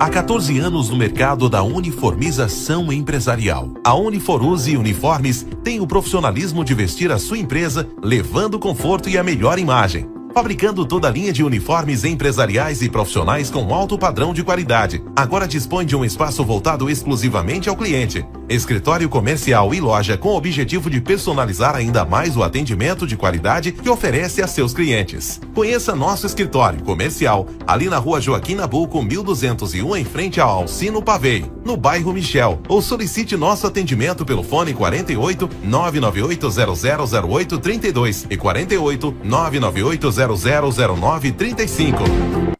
Há 14 anos no mercado da uniformização empresarial. A Uniforuse Uniformes tem o profissionalismo de vestir a sua empresa, levando conforto e a melhor imagem fabricando toda a linha de uniformes empresariais e profissionais com alto padrão de qualidade. Agora dispõe de um espaço voltado exclusivamente ao cliente. Escritório comercial e loja com o objetivo de personalizar ainda mais o atendimento de qualidade que oferece a seus clientes. Conheça nosso escritório comercial ali na rua Joaquim Nabuco, 1201, em frente ao Alcino Pavei, no bairro Michel, ou solicite nosso atendimento pelo fone 48 998 0008 32 e 48 998 000935.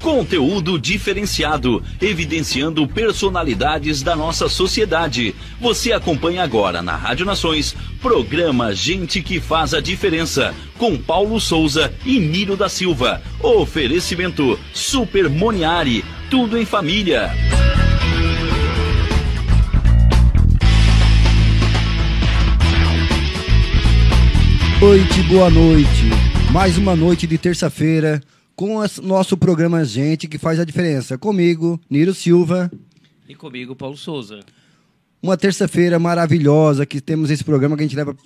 Conteúdo diferenciado, evidenciando personalidades da nossa sociedade. Você acompanha agora na Rádio Nações, programa Gente que faz a diferença, com Paulo Souza e Niro da Silva. Oferecimento Super Moniari, tudo em família. Noite, boa noite. Mais uma noite de terça-feira com o nosso programa Gente que faz a diferença. Comigo, Niro Silva. E comigo, Paulo Souza. Uma terça-feira maravilhosa que temos esse programa que a gente leva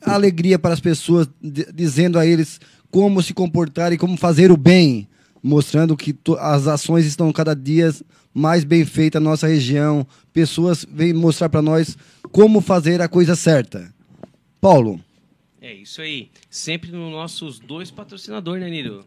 alegria para as pessoas, dizendo a eles como se comportar e como fazer o bem, mostrando que as ações estão cada dia mais bem feitas na nossa região. Pessoas vêm mostrar para nós como fazer a coisa certa. Paulo. É isso aí. Sempre nos nossos dois patrocinadores, né, Niro?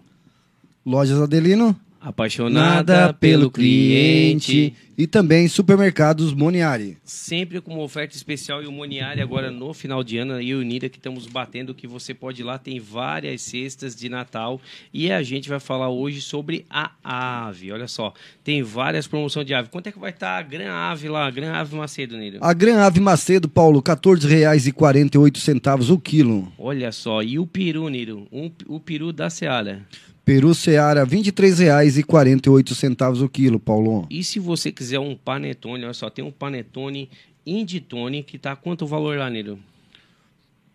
Lojas Adelino. Apaixonada pelo cliente. E também supermercados Moniari. Sempre com uma oferta especial e o Moniari agora no final de ano, e o Unida que estamos batendo, que você pode ir lá, tem várias cestas de Natal. E a gente vai falar hoje sobre a ave. Olha só, tem várias promoções de ave. Quanto é que vai estar a Gran Ave lá, a Gran Ave Macedo, Nilo? A Gran Ave Macedo, Paulo, R$ 14,48 o quilo. Olha só, e o peru, Nilo? Um, o peru da Seara. Peru Seara, R$ 23,48 o quilo, Paulo. E se você quiser um panetone, olha só, tem um panetone Inditone que tá quanto o valor lá, Nilo?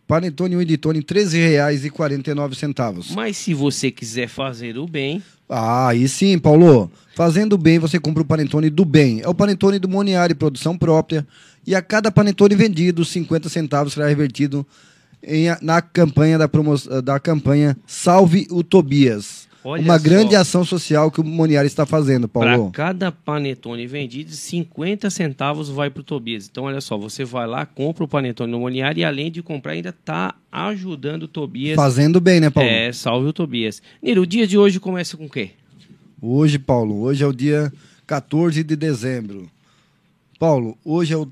Panetone Inditone, R$ 13,49. Mas se você quiser fazer o bem... Ah, aí sim, Paulo. Fazendo bem, você compra o panetone do bem. É o panetone do Moniari, produção própria. E a cada panetone vendido, 50 centavos será revertido em, na campanha da, promo, da campanha Salve o Tobias. Olha uma só. grande ação social que o Moniari está fazendo, Paulo. Para cada panetone vendido, 50 centavos vai para o Tobias. Então, olha só, você vai lá, compra o panetone no Moniari e além de comprar, ainda está ajudando o Tobias. Fazendo bem, né, Paulo? É, salve o Tobias. Niro, o dia de hoje começa com o quê? Hoje, Paulo, hoje é o dia 14 de dezembro. Paulo, hoje é o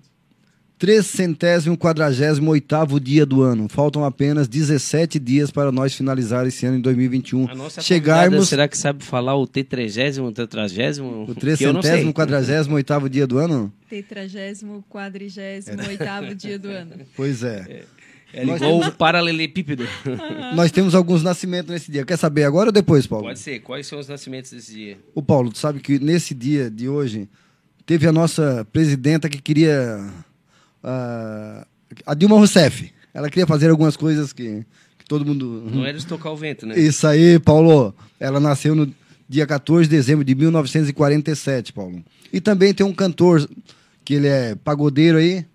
348 dia do ano. Faltam apenas 17 dias para nós finalizar esse ano em 2021. A nossa Chegarmos será que sabe falar o T30, tetragésimo? o não sei. 348 dia do ano? Tetragésimo, quadrigésimo, oitavo dia do ano. Pois é. É igual o paralelepípedo. Nós temos alguns nascimentos nesse dia. Quer saber agora ou depois, Paulo? Pode ser. Quais são os nascimentos desse dia? O Paulo, tu sabe que nesse dia de hoje teve a nossa presidenta que queria ah, a Dilma Rousseff. Ela queria fazer algumas coisas que, que todo mundo Não era estocar o vento, né? Isso aí, Paulo. Ela nasceu no dia 14 de dezembro de 1947, Paulo. E também tem um cantor que ele é pagodeiro aí,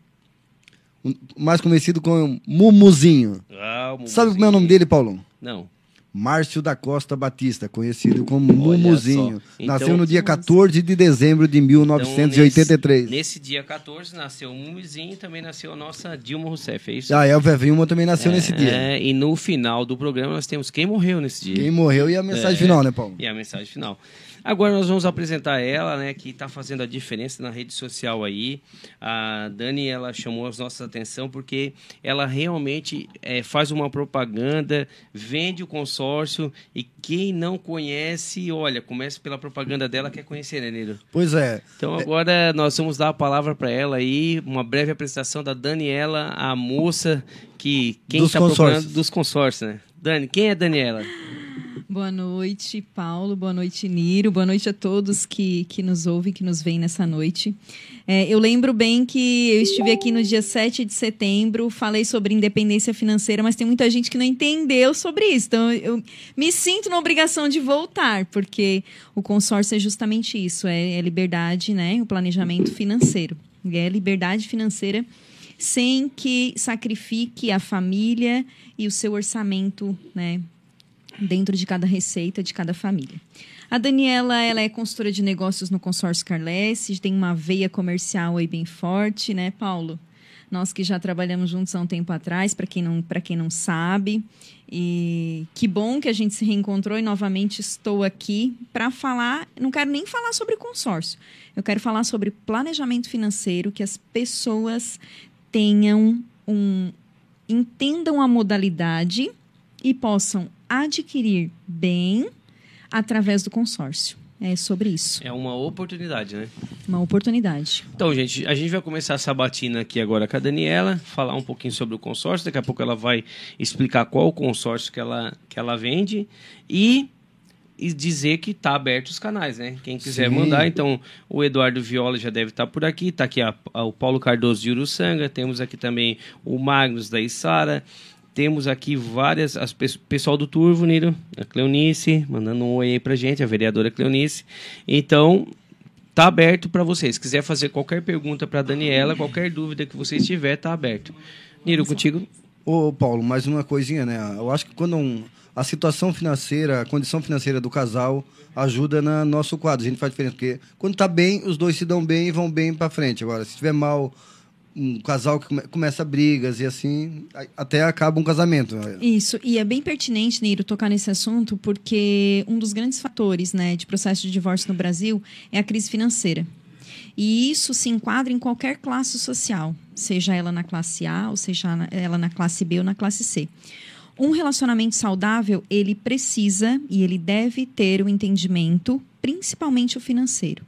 mais conhecido como Mumuzinho. Ah, o Sabe como é o Mumuzinho. nome dele, Paulo? Não. Márcio da Costa Batista, conhecido como Mumuzinho. só. Nasceu Então- no dia 14 de dezembro de Então, 1983. nesse, nesse dia 14 nasceu o Mumuzinho e também nasceu a nossa Dilma Rousseff, é isso? Ah, é, o Vevinho também nasceu nesse dia. É, e no final do programa nós temos quem morreu nesse dia. Quem morreu e a mensagem É. final, né, Paulo? E a mensagem final. Agora nós vamos apresentar ela, né, que está fazendo a diferença na rede social aí. A Dani, ela chamou a nossa atenção porque ela realmente é, faz uma propaganda, vende o consórcio e quem não conhece, olha, começa pela propaganda dela, quer conhecer, né, Nilo? Pois é. Então agora nós vamos dar a palavra para ela aí, uma breve apresentação da Daniela, a moça que quem está procurando dos consórcios, né? Dani, quem é Daniela? Boa noite, Paulo. Boa noite, Niro. Boa noite a todos que, que nos ouvem, que nos veem nessa noite. É, eu lembro bem que eu estive aqui no dia 7 de setembro, falei sobre independência financeira, mas tem muita gente que não entendeu sobre isso. Então, eu me sinto na obrigação de voltar, porque o consórcio é justamente isso: é, é liberdade, né? O planejamento financeiro. É liberdade financeira sem que sacrifique a família e o seu orçamento, né? Dentro de cada receita de cada família. A Daniela, ela é consultora de negócios no consórcio Carles, tem uma veia comercial aí bem forte, né, Paulo? Nós que já trabalhamos juntos há um tempo atrás, para quem não para quem não sabe, e que bom que a gente se reencontrou e novamente estou aqui para falar, não quero nem falar sobre consórcio. Eu quero falar sobre planejamento financeiro, que as pessoas tenham um entendam a modalidade e possam adquirir bem através do consórcio. É sobre isso. É uma oportunidade, né? Uma oportunidade. Então, gente, a gente vai começar a sabatina aqui agora com a Daniela, falar um pouquinho sobre o consórcio. Daqui a pouco ela vai explicar qual o consórcio que ela, que ela vende e, e dizer que está aberto os canais, né? Quem quiser Sim. mandar, então o Eduardo Viola já deve estar por aqui. Está aqui a- a- o Paulo Cardoso de Uruçanga, temos aqui também o Magnus da Isara. Temos aqui várias. As, pe- pessoal do Turvo, Niro, a Cleonice, mandando um oi aí pra gente, a vereadora Cleonice. Então, tá aberto para vocês. Se quiser fazer qualquer pergunta para Daniela, qualquer dúvida que vocês tiver, tá aberto. Niro, contigo. Ô, Paulo, mais uma coisinha, né? Eu acho que quando um- a situação financeira, a condição financeira do casal ajuda no nosso quadro. A gente faz diferença. Porque quando tá bem, os dois se dão bem e vão bem para frente. Agora, se estiver mal, um casal que come- começa brigas e assim, até acaba um casamento. Isso, e é bem pertinente, Neiro, tocar nesse assunto, porque um dos grandes fatores né, de processo de divórcio no Brasil é a crise financeira. E isso se enquadra em qualquer classe social, seja ela na classe A, ou seja ela na classe B ou na classe C. Um relacionamento saudável, ele precisa e ele deve ter o entendimento, principalmente o financeiro,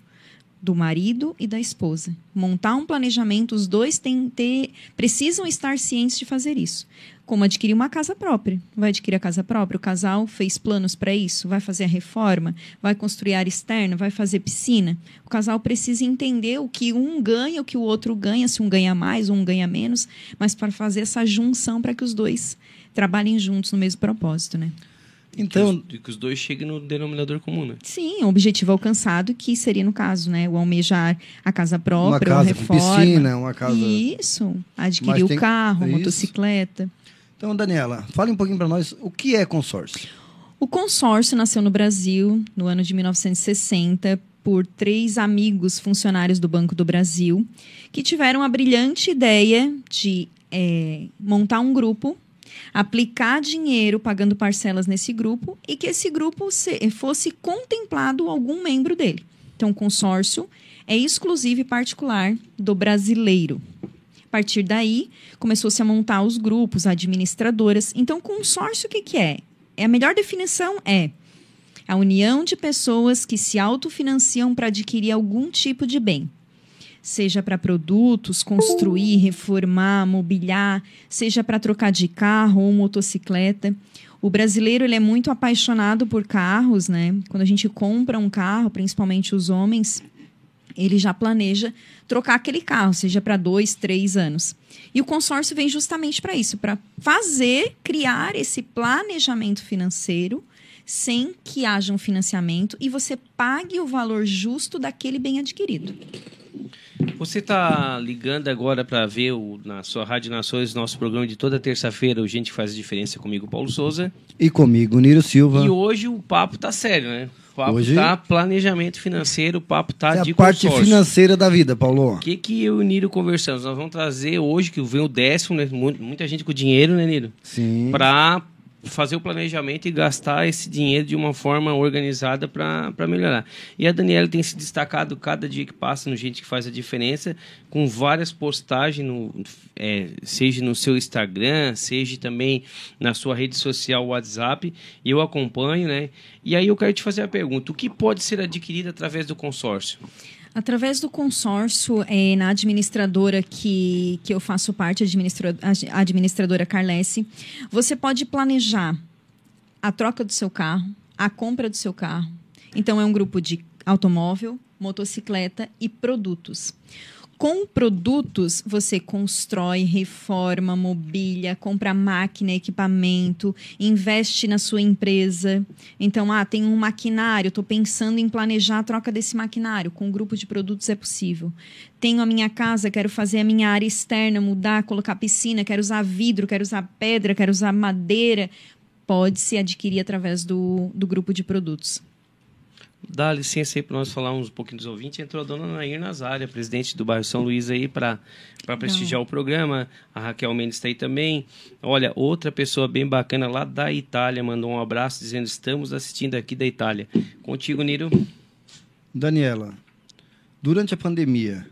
do marido e da esposa. Montar um planejamento, os dois têm ter, precisam estar cientes de fazer isso. Como adquirir uma casa própria. Vai adquirir a casa própria? O casal fez planos para isso? Vai fazer a reforma? Vai construir área externa? Vai fazer piscina? O casal precisa entender o que um ganha, o que o outro ganha, se um ganha mais, um ganha menos, mas para fazer essa junção para que os dois trabalhem juntos no mesmo propósito, né? Então, que os, que os dois cheguem no denominador comum, né? Sim, o objetivo alcançado, que seria, no caso, né, o almejar a casa uma própria, casa a com reforma. piscina, uma casa. Isso, adquirir Mas o tem- carro, a isso. motocicleta. Então, Daniela, fale um pouquinho para nós o que é consórcio. O consórcio nasceu no Brasil no ano de 1960 por três amigos funcionários do Banco do Brasil que tiveram a brilhante ideia de eh, montar um grupo aplicar dinheiro pagando parcelas nesse grupo e que esse grupo se- fosse contemplado algum membro dele. Então, o consórcio é exclusivo e particular do brasileiro. A partir daí, começou-se a montar os grupos, administradoras. Então, consórcio, o que, que é? é? A melhor definição é a união de pessoas que se autofinanciam para adquirir algum tipo de bem. Seja para produtos, construir, reformar, mobiliar, seja para trocar de carro ou motocicleta. O brasileiro ele é muito apaixonado por carros, né? Quando a gente compra um carro, principalmente os homens, ele já planeja trocar aquele carro, seja para dois, três anos. E o consórcio vem justamente para isso, para fazer, criar esse planejamento financeiro sem que haja um financiamento e você pague o valor justo daquele bem adquirido. Você está ligando agora para ver o, na sua Rádio Nações, nosso programa de toda terça-feira, o Gente Faz a Diferença comigo, Paulo Souza. E comigo, Niro Silva. E hoje o papo tá sério, né? O papo Hoje- tá planejamento financeiro, o papo tá é de a parte consórcio. financeira da vida, Paulo. O que, que eu e o Niro conversamos? Nós vamos trazer hoje, que vem o décimo, né? Mu- Muita gente com dinheiro, né, Niro? Sim. Para fazer o planejamento e gastar esse dinheiro de uma forma organizada para melhorar. E a Daniela tem se destacado cada dia que passa no Gente que Faz a Diferença, com várias postagens, no, é, seja no seu Instagram, seja também na sua rede social WhatsApp, eu acompanho, né? E aí eu quero te fazer a pergunta, o que pode ser adquirido através do consórcio? Através do consórcio, eh, na administradora que, que eu faço parte, a administradora Carlesse, você pode planejar a troca do seu carro, a compra do seu carro. Então, é um grupo de automóvel, motocicleta e produtos. Com produtos, você constrói, reforma, mobília, compra máquina, equipamento, investe na sua empresa. Então, ah, tem um maquinário, estou pensando em planejar a troca desse maquinário. Com um grupo de produtos é possível. Tenho a minha casa, quero fazer a minha área externa, mudar, colocar piscina, quero usar vidro, quero usar pedra, quero usar madeira. Pode se adquirir através do, do grupo de produtos. Dá licença aí para nós falar uns pouquinho dos ouvintes. Entrou a dona Nair Nazária, presidente do bairro São Luís aí, para prestigiar o programa. A Raquel Mendes está aí também. Olha, outra pessoa bem bacana lá da Itália mandou um abraço dizendo: estamos assistindo aqui da Itália. Contigo, Niro. Daniela, durante a pandemia,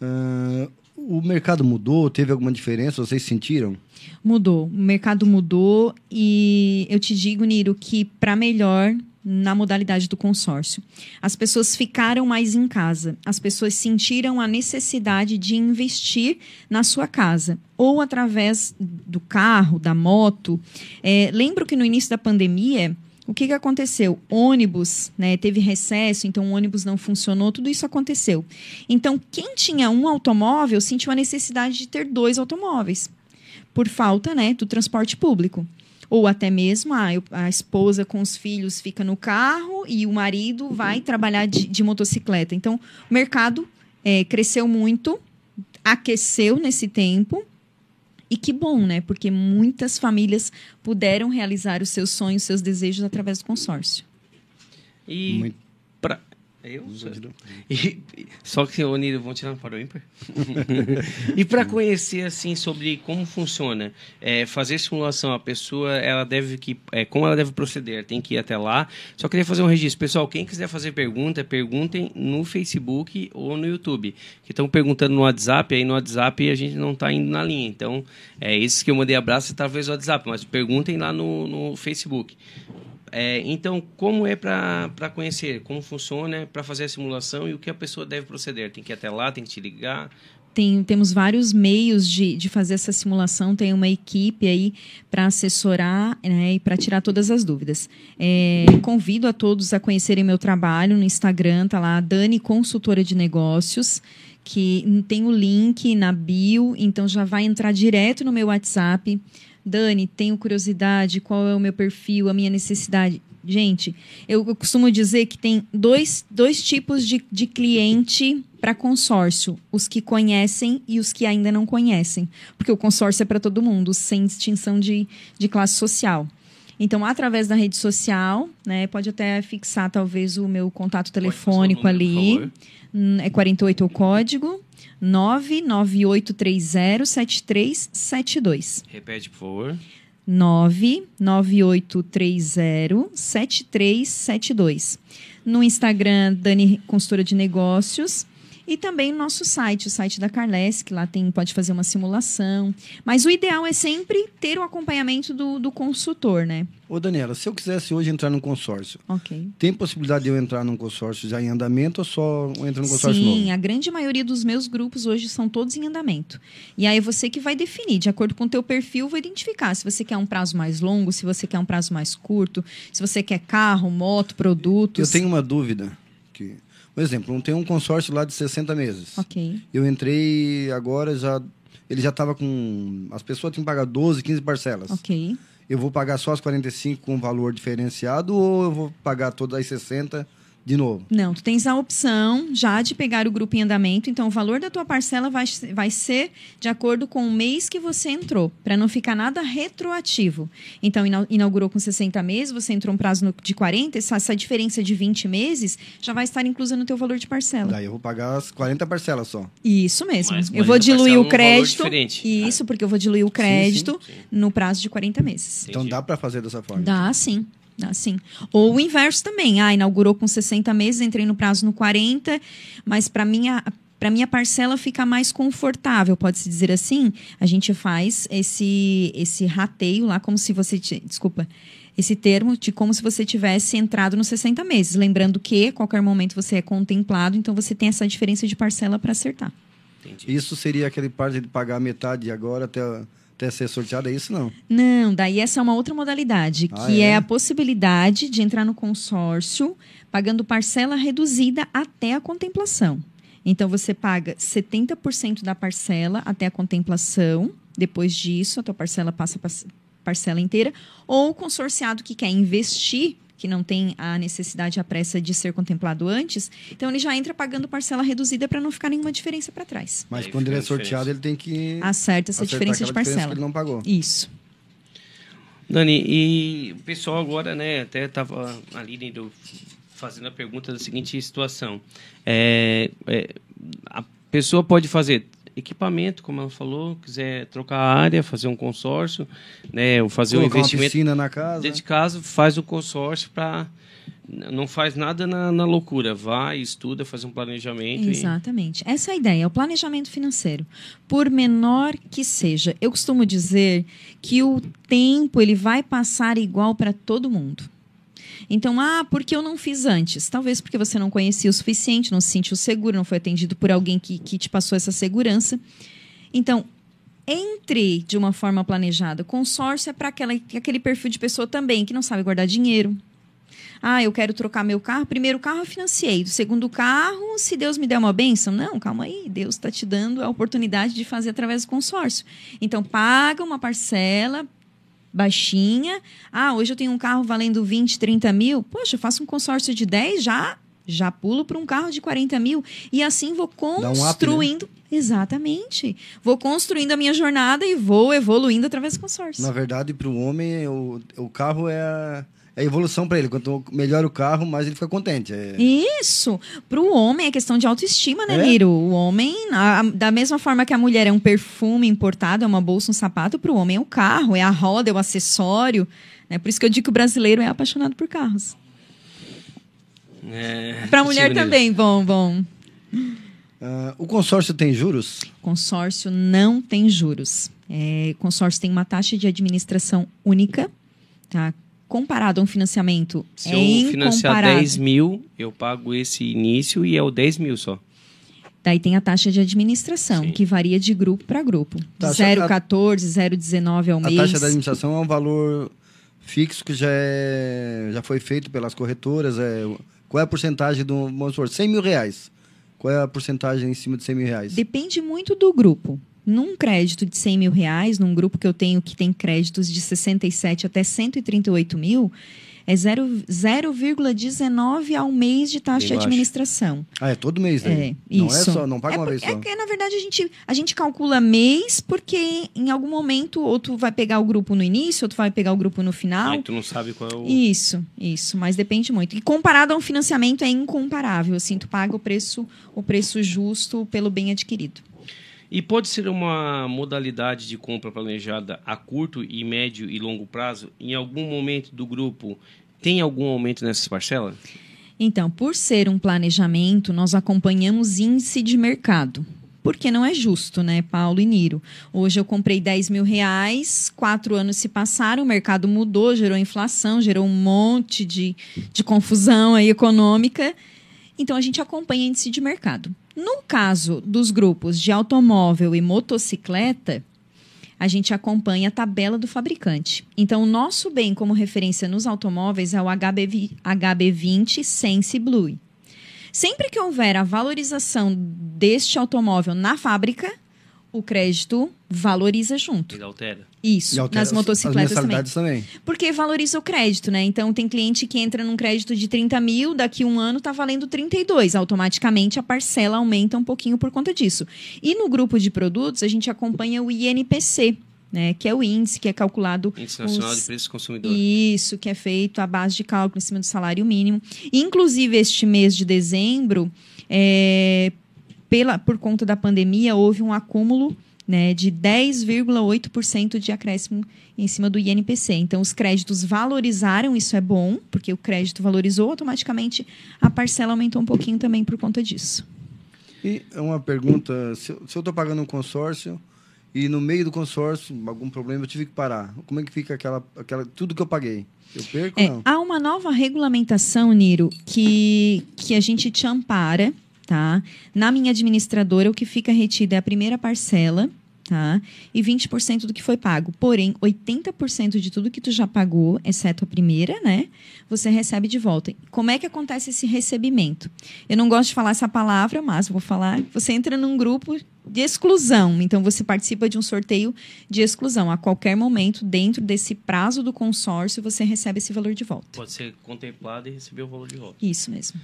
ah, o mercado mudou? Teve alguma diferença? Vocês sentiram? Mudou, o mercado mudou e eu te digo, Niro, que para melhor na modalidade do consórcio. As pessoas ficaram mais em casa, as pessoas sentiram a necessidade de investir na sua casa, ou através do carro, da moto. É, lembro que no início da pandemia, o que, que aconteceu? Ônibus, né, teve recesso, então o ônibus não funcionou, tudo isso aconteceu. Então, quem tinha um automóvel sentiu a necessidade de ter dois automóveis por falta né, do transporte público. Ou até mesmo a, a esposa com os filhos fica no carro e o marido vai trabalhar de, de motocicleta. Então, o mercado eh, cresceu muito, aqueceu nesse tempo. E que bom, né? Porque muitas famílias puderam realizar os seus sonhos, seus desejos através do consórcio. E Muito. Eu? E, só que, ô Niro, vamos tirar para o ímpar? e para conhecer, assim, sobre como funciona, é, fazer simulação, a pessoa, ela deve que... É, como ela deve proceder? Tem que ir até lá. Só queria fazer um registro. Pessoal, quem quiser fazer pergunta, perguntem no Facebook ou no YouTube. Que estão perguntando no WhatsApp, aí no WhatsApp a gente não está indo na linha. Então, é esses que eu mandei abraço, talvez o WhatsApp, mas perguntem lá no, no Facebook. É, então, como é para conhecer? Como funciona para fazer a simulação e o que a pessoa deve proceder? Tem que ir até lá, tem que te ligar? Tem, temos vários meios de, de fazer essa simulação, tem uma equipe aí para assessorar né, e para tirar todas as dúvidas. É, convido a todos a conhecerem meu trabalho no Instagram, tá lá, Dani Consultora de Negócios, que tem o link na bio, então já vai entrar direto no meu WhatsApp. Dani, tenho curiosidade, qual é o meu perfil, a minha necessidade. Gente, eu, eu costumo dizer que tem dois, dois tipos de, de cliente para consórcio: os que conhecem e os que ainda não conhecem. Porque o consórcio é para todo mundo, sem distinção de, de classe social. Então, através da rede social, né, pode até fixar talvez o meu contato telefônico Pode passar o número, ali. Hum, É 48 o código, 998307372. Repete, por favor. 998307372. No Instagram, Dani Consultora de Negócios. E também no nosso site, o site da Carles, que lá tem, pode fazer uma simulação. Mas o ideal é sempre ter o acompanhamento do, do consultor, né? Ô, Daniela, se eu quisesse hoje entrar num consórcio, Ok. tem possibilidade de eu entrar num consórcio já em andamento ou só eu entro num consórcio Sim, novo? a grande maioria dos meus grupos hoje são todos em andamento. E aí é você que vai definir, de acordo com o teu perfil, vai identificar se você quer um prazo mais longo, se você quer um prazo mais curto, se você quer carro, moto, produtos. Eu tenho uma dúvida. Que, por exemplo, tem um consórcio lá de 60 meses. Ok. Eu entrei agora, já ele já estava com... As pessoas têm que pagar 12, 15 parcelas. Ok. Eu vou pagar só as 45 com valor diferenciado ou eu vou pagar todas as 60 de novo? Não, tu tens a opção já de pegar o grupo em andamento, então o valor da tua parcela vai, vai ser de acordo com o mês que você entrou, para não ficar nada retroativo. Então, ina- inaugurou com 60 meses, você entrou um prazo de 40, essa, essa diferença de 20 meses já vai estar inclusa no teu valor de parcela. Daí eu vou pagar as 40 parcelas só. Isso mesmo. Eu vou 40 diluir o crédito. diferente. Isso, porque eu vou diluir o crédito no prazo de 40 meses. Então dá para fazer dessa forma. Dá sim. Dá sim. Ou o inverso também. Ah, inaugurou com 60 meses, entrei no prazo no 40, mas para minha para minha parcela ficar mais confortável, pode-se dizer assim, a gente faz esse esse rateio lá como se você desculpa, esse termo de como se você tivesse entrado nos 60 meses, lembrando que a qualquer momento você é contemplado, então você tem essa diferença de parcela para acertar. Entendi. Isso seria aquele parte de pagar metade agora até, até ser sorteado, é isso não? Não, daí essa é uma outra modalidade, Ah, que é? é? a possibilidade de entrar no consórcio pagando parcela reduzida até a contemplação. Então você paga 70% da parcela até a contemplação, depois disso a tua parcela passa para parcela inteira, ou o consorciado que quer investir, que não tem a necessidade, a pressa de ser contemplado antes, então ele já entra pagando parcela reduzida para não ficar nenhuma diferença para trás. Mas Aí quando ele é sorteado, ele tem que Acerta essa diferença de diferença parcela. que ele não pagou. Isso. Dani, e o pessoal agora, né, até estava ali né, do- fazendo a pergunta da seguinte situação. É, é, a pessoa pode fazer equipamento, como ela falou, quiser trocar a área, fazer um consórcio, né, ou fazer um Colocar uma investimento piscina na casa. dentro de casa, faz o consórcio para não faz nada na, na loucura, vai, estuda, faz um planejamento. e- Exatamente. Essa é a ideia, é o planejamento financeiro. Por menor que seja, eu costumo dizer que o tempo ele vai passar igual para todo mundo. Então, ah, porque eu não fiz antes? Talvez porque você não conhecia o suficiente, não se sentiu seguro, não foi atendido por alguém que, que te passou essa segurança. Então, entre de uma forma planejada. Consórcio é para aquele perfil de pessoa também que não sabe guardar dinheiro, ah, eu quero trocar meu carro. Primeiro carro eu financiei. Do segundo carro, se Deus me der uma bênção. Não, calma aí. Deus está te dando a oportunidade de fazer através do consórcio. Então, paga uma parcela baixinha. Ah, hoje eu tenho um carro valendo 20, 30 mil. Poxa, eu faço um consórcio de 10, já, já pulo para um carro de 40 mil. E assim vou um up, né? construindo. Exatamente. Vou construindo a minha jornada e vou evoluindo através do consórcio. Na verdade, para o homem, o, o carro é a, é a evolução para ele. Quanto melhor o carro, mais ele fica contente. É, Isso. Para o homem é questão de autoestima, né, É? Miro? O homem, a- a- da mesma forma que a mulher é um perfume importado, é uma bolsa, um sapato, para o homem é o carro, é a roda, é o acessório. Né? Por isso que eu digo que o brasileiro é apaixonado por carros. É, Para a mulher também, bom, bom. Ah, o consórcio tem juros? Consórcio não tem juros. É, consórcio tem uma taxa de administração única, tá? Comparado a um financiamento, Se é eu financiar incomparável. 10 mil, eu pago esse início e é o 10 mil só. Daí tem a taxa de administração, Sim. que varia de grupo para grupo. Taxa- 0,14, 0,19 ao A mês. taxa da administração é um valor fixo que já, é, já foi feito pelas corretoras. É, qual é a porcentagem do. Vamos supor, 100 mil reais. Qual é a porcentagem em cima de 100 mil reais? Depende muito do grupo. Num crédito de 100 mil reais, num grupo que eu tenho que tem créditos de 67 até 138 mil, é zero- 0,19 ao mês de taxa Bem de baixo. administração. Ah, é todo mês, né? É, Não isso. é só, não paga é uma vez só. É que, na verdade, a gente, a gente calcula mês, porque em algum momento, ou tu vai pegar o grupo no início, ou tu vai pegar o grupo no final. Aí tu não sabe qual é o. Isso, isso, mas depende muito. E comparado a um financiamento é incomparável, assim, tu paga o preço, o preço justo pelo bem adquirido. E pode ser uma modalidade de compra planejada a curto e médio e longo prazo? Em algum momento do grupo tem algum aumento nessas parcelas? Então, por ser um planejamento, nós acompanhamos índice de mercado. Porque não é justo, né, Paulo e Niro? Hoje eu comprei 10 mil reais, quatro anos se passaram, o mercado mudou, gerou inflação, gerou um monte de, de confusão aí econômica. Então a gente acompanha índice de mercado. No caso dos grupos de automóvel e motocicleta, a gente acompanha a tabela do fabricante. Então, o nosso bem como referência nos automóveis é o HB, HB20 Sense Blue. Sempre que houver a valorização deste automóvel na fábrica, o crédito valoriza junto. Ele altera. Isso, E nas as- motocicletas as também. também. Porque valoriza o crédito, né? Então tem cliente que entra num crédito de 30 mil, daqui um ano tá valendo 32. Automaticamente a parcela aumenta um pouquinho por conta disso. E no grupo de produtos, a gente acompanha o INPC, né? Que é o índice que é calculado. Índice Nacional os- de Preços do Consumidor. Isso, que é feito à base de cálculo em cima do salário mínimo. Inclusive, este mês de dezembro, é, pela, por conta da pandemia, houve um acúmulo né, de 10,8% de acréscimo em cima do INPC. Então, os créditos valorizaram, isso é bom, porque o crédito valorizou, automaticamente a parcela aumentou um pouquinho também por conta disso. E uma pergunta: se eu estou pagando um consórcio e no meio do consórcio, algum problema, eu tive que parar. Como é que fica aquela, aquela tudo que eu paguei? Eu perco É, ou não? há uma nova regulamentação, Niro, que, que a gente te ampara, tá? Na minha administradora, o que fica retido é a primeira parcela, tá? E 20% do que foi pago. Porém, 80% de tudo que tu já pagou, exceto a primeira, né? Você recebe de volta. Como é que acontece esse recebimento? Eu não gosto de falar essa palavra, mas vou falar. Você entra num grupo de exclusão. Então, você participa de um sorteio de exclusão. A qualquer momento, dentro desse prazo do consórcio, você recebe esse valor de volta. Pode ser contemplado e receber o valor de volta. Isso mesmo.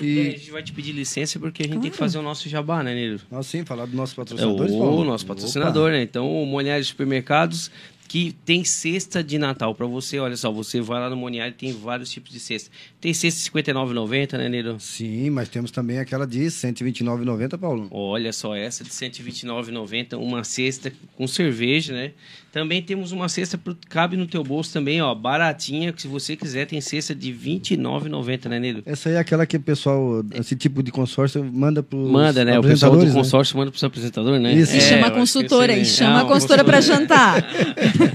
E... A E, gente vai te pedir licença porque a gente tem que fazer o nosso jabá, né, Nilo? nós sim, falar dos nossos É patrocinadores. o nosso patrocinador, né? Então, o Moniari Supermercados, que tem cesta de Natal para você. Olha só, você vai lá no Moniari, tem vários tipos de cesta. Tem cesta de R$ 59,90, né, Nilo? Sim, mas temos também aquela de R$ 129,90, Paulo. Olha só, essa de R$ 129,90, uma cesta com cerveja, né? Também temos uma cesta que cabe no teu bolso também, ó, baratinha, que se você quiser tem cesta de R$ 29,90, né, Nilo? Essa aí é aquela que o pessoal, esse tipo de consórcio, manda para os Manda, né? O pessoal do né? consórcio manda pro seu apresentador, né? Isso. E É, chama a consultora, e chama a consultora para jantar.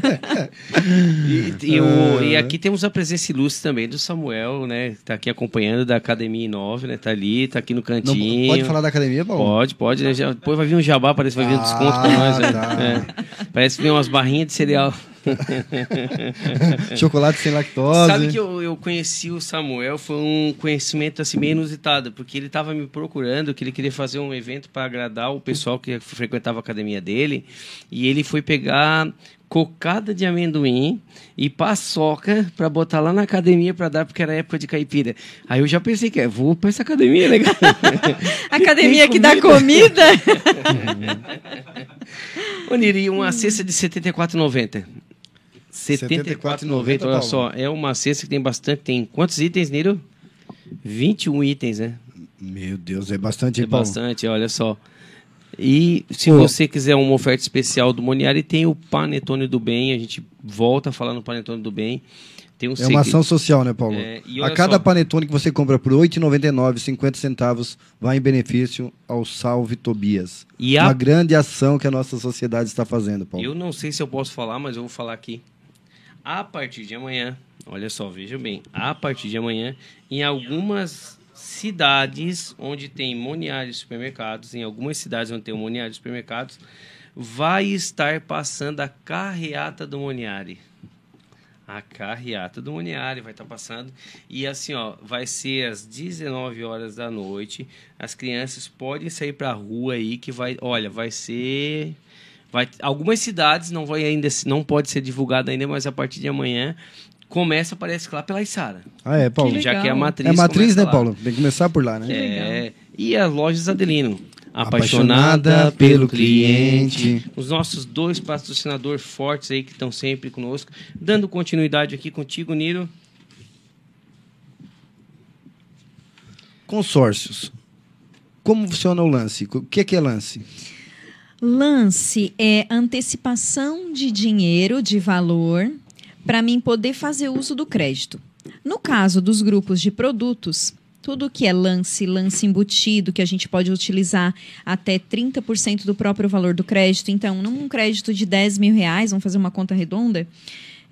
E, e o- e aqui temos a presença ilustre também do Samuel, né? Tá aqui acompanhando da Academia 9, né? Tá ali, tá aqui no Não, cantinho. pode falar da academia, Paulo? Pode, pode, né? Já- depois vai vir um jabá, parece que vai vir um Ah, desconto pra nós, né? tá. É. Parece que vem umas barrinhas de cereal. Chocolate sem lactose. Sabe que eu, eu conheci o Samuel, foi um conhecimento assim meio inusitado, porque ele estava me procurando, que ele queria fazer um evento para agradar o pessoal que frequentava a academia dele, e ele foi pegar cocada de amendoim e paçoca para botar lá na academia para dar porque era época de caipira. Aí eu já pensei que é, vou para essa academia, legal. Academia que dá comida. Ô, Niri, uma cesta de R$ 74,90. R$ 74,90, 74,90, olha só. É uma cesta que tem bastante. Tem quantos itens, Niro? 21 itens, né? Meu Deus, é bastante, É Paulo? bastante, olha só. E se você quiser uma oferta especial do Moniari, tem o Panetone do Bem. A gente volta a falar no Panetone do Bem. Tem um É uma ação social, né, Paulo? É, a cada só. panetone que você compra por R$ 8,99, 50 centavos, vai em benefício ao Salve Tobias. E Uma a grande ação que a nossa sociedade está fazendo, Paulo. Eu não sei se eu posso falar, mas eu vou falar aqui. A partir de amanhã, olha só, veja bem, a partir de amanhã, em algumas cidades onde tem Moniari supermercados, em algumas cidades onde tem o Moniari supermercados, vai estar passando a carreata do Moniari. A carreata do Moniari vai estar passando. E assim, ó, vai ser às 19 horas da noite. As crianças podem sair pra rua aí que vai, olha, vai ser Vai, algumas cidades não vai ainda não pode ser divulgado ainda, mas a partir de amanhã começa parece que lá pela Içara. Ah, é, Paulo? Que Já que é a matriz. É matriz, né, lá. Paulo? Tem que começar por lá, né? É, e as lojas Adelino. Apaixonada Apaixonada pelo cliente. Os nossos dois patrocinadores fortes aí que estão sempre conosco. Dando continuidade aqui contigo, Niro. Consórcios. Como funciona o lance? O que é que é lance? Lance é antecipação de dinheiro, de valor, para mim poder fazer uso do crédito. No caso dos grupos de produtos, tudo que é lance, lance embutido, que a gente pode utilizar até 30% do próprio valor do crédito. Então, num crédito de 10 mil reais, vamos fazer uma conta redonda,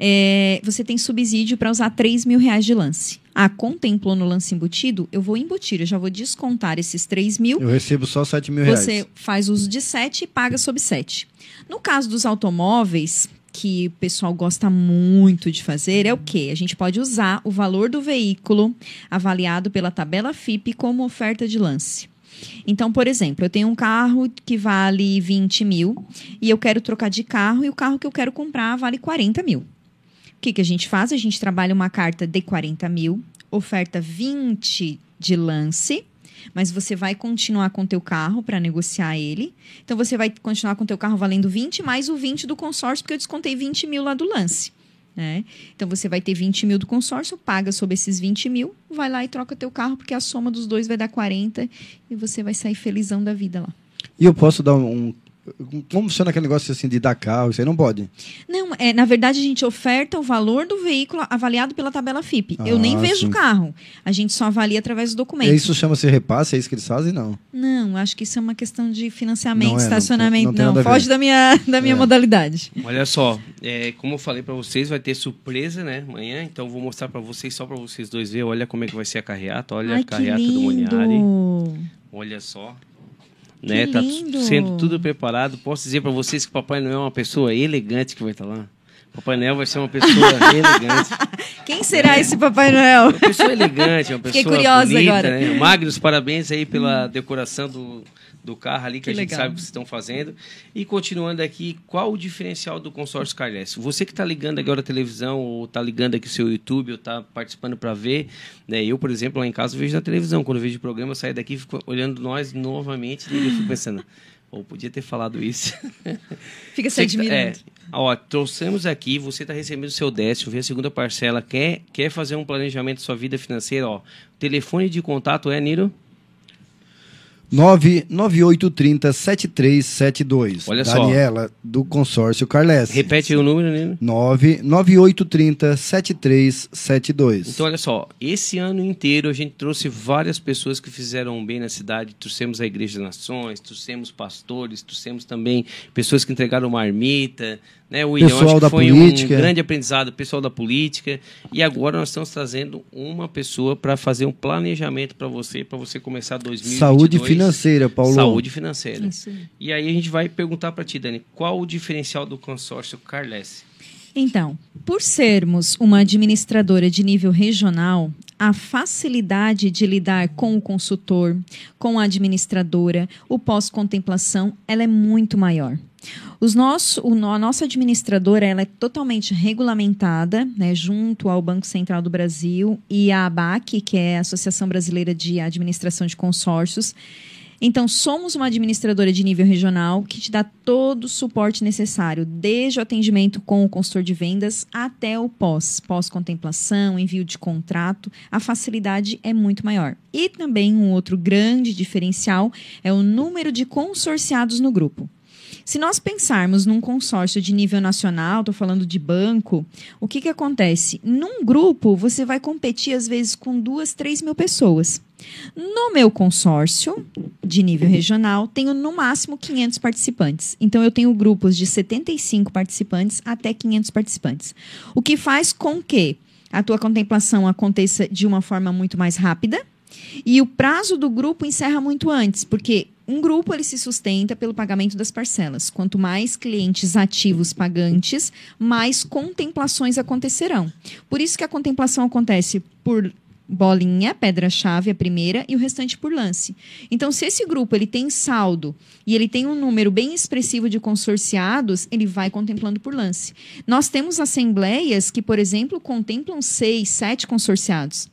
é, você tem subsídio para usar 3 mil reais de lance. Ah, contemplou no lance embutido? Eu vou embutir, eu já vou descontar esses 3 mil. Eu recebo só 7 mil reais. Você faz uso de 7 e paga sob 7. No caso dos automóveis, que o pessoal gosta muito de fazer, é o quê? A gente pode usar o valor do veículo avaliado pela tabela FIP como oferta de lance. Então, por exemplo, eu tenho um carro que vale 20 mil e eu quero trocar de carro e o carro que eu quero comprar vale 40 mil. O que, que a gente faz? A gente trabalha uma carta de 40 mil, oferta 20 de lance, mas você vai continuar com o teu carro para negociar ele. Então, você vai continuar com o teu carro valendo 20, mais o 20 do consórcio, porque eu descontei 20 mil lá do lance. Né? Então, você vai ter 20 mil do consórcio, paga sobre esses 20 mil, vai lá e troca teu carro, porque a soma dos dois vai dar 40 e você vai sair felizão da vida lá. E eu posso dar um. Como funciona aquele negócio assim de dar carro? Isso aí não pode. Não, é, na verdade a gente oferta o valor do veículo avaliado pela tabela FIP. eu Ah, nem vejo sim. o carro. A gente só avalia através do E documento. isso chama-se repasse? É isso que eles fazem? Não. Não, acho que isso é uma questão de financiamento, Não é, não estacionamento. não Não, ver. foge da minha, da minha É. modalidade. Olha só, é, como eu falei pra vocês, vai ter surpresa, né, amanhã. Então eu vou mostrar pra vocês, só pra vocês dois verem. Olha como é que vai ser a carreata. Olha Ai, a que carreata do Moniari. Olha só. Né, tá sendo tudo preparado. Posso dizer pra vocês que Papai Noel é uma pessoa elegante que vai estar lá. Papai Noel vai ser uma pessoa elegante. Quem será esse Papai Noel? Uma pessoa elegante, uma pessoa Fiquei curiosa bonita, agora. né? Magnus, parabéns aí pela decoração do, do carro ali que, Que a gente legal. sabe que vocês estão fazendo. E continuando aqui, qual o diferencial do consórcio Carles? Você que está ligando agora a televisão, ou está ligando aqui o seu YouTube, ou está participando para ver, né? Eu, por exemplo, lá em casa vejo na televisão. Quando vejo o programa, eu saio daqui fico olhando nós novamente e eu fico pensando, ou podia ter falado isso. Fica se tá- admirando. é, ó, trouxemos aqui, você está recebendo o seu décimo, vem a segunda parcela, quer, quer fazer um planejamento da sua vida financeira, ó. O telefone de contato é, Niro? 99830 7372. Olha só. Daniela, do consórcio Carles. Repete o número, Niro. 99830 7372. Então, olha só, esse ano inteiro a gente trouxe várias pessoas que fizeram bem na cidade. Trouxemos a Igreja das Nações, trouxemos pastores, trouxemos também pessoas que entregaram marmita, né? O William, Pessoal da foi política. um grande aprendizado, pessoal da política. E agora nós estamos trazendo uma pessoa para fazer um planejamento para você, para você começar 2022. Saúde financeira, Paulo. Saúde financeira. Isso. E aí a gente vai perguntar para ti, Dani, qual o diferencial do consórcio Carles? Então, por sermos uma administradora de nível regional, a facilidade de lidar com o consultor, com a administradora, o pós-contemplação, ela é muito maior. Os nosso, o a nossa administradora ela é totalmente regulamentada, né, junto ao Banco Central do Brasil e à ABAC, que é a Associação Brasileira de Administração de Consórcios. Então, somos uma administradora de nível regional que te dá todo o suporte necessário, desde o atendimento com o consultor de vendas até o pós, pós-contemplação, envio de contrato. A facilidade é muito maior. E também um outro grande diferencial é o número de consorciados no grupo. Se nós pensarmos num consórcio de nível nacional, estou falando de banco, o que, que acontece? Num grupo, você vai competir, às vezes, com duas, três mil pessoas. No meu consórcio, de nível regional, tenho no máximo 500 participantes. Então, eu tenho grupos de 75 participantes até 500 participantes. O que faz com que a tua contemplação aconteça de uma forma muito mais rápida e o prazo do grupo encerra muito antes, porque um grupo ele se sustenta pelo pagamento das parcelas. Quanto mais clientes ativos pagantes, mais contemplações acontecerão. Por isso que a contemplação acontece por bolinha, pedra-chave, a primeira, e o restante por lance. Então, se esse grupo ele tem saldo e ele tem um número bem expressivo de consorciados, ele vai contemplando por lance. Nós temos assembleias que, por exemplo, contemplam seis, sete consorciados.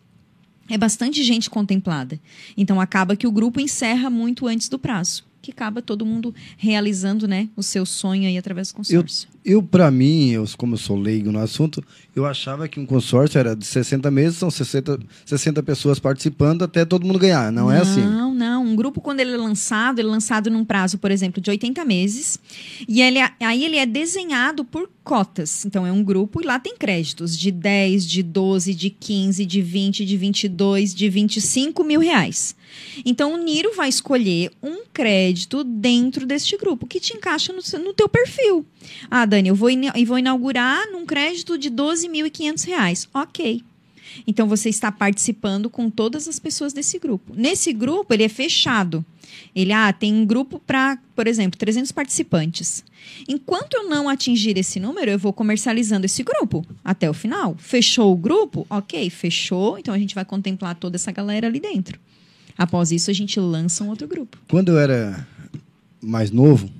É bastante gente contemplada. Então, acaba que o grupo encerra muito antes do prazo. Que acaba todo mundo realizando né, o seu sonho aí através do consórcio. Eu, para mim, eu, como eu sou leigo no assunto, eu achava que um consórcio era de 60 meses, são 60, 60 pessoas participando até todo mundo ganhar. Não, é assim. Não, não. Um grupo, quando ele é lançado, ele é lançado num prazo, por exemplo, de 80 meses. E ele é- aí ele é desenhado por cotas. Então, é um grupo e lá tem créditos de 10, de 12, de 15, de 20, de 22, de 25 mil reais. Então, o Niro vai escolher um crédito dentro deste grupo que te encaixa no, no teu perfil. Ah, Dani, eu vou, vou inaugurar num crédito de 12.500 reais. Ok. Então você está participando com todas as pessoas desse grupo. Nesse grupo, ele é fechado. Ele ah, tem um grupo para, por exemplo, 300 participantes. Enquanto eu não atingir esse número, eu vou comercializando esse grupo até o final. Fechou o grupo? OK, fechou. Então a gente vai contemplar toda essa galera ali dentro. Após isso, a gente lança um outro grupo. Quando eu era mais novo,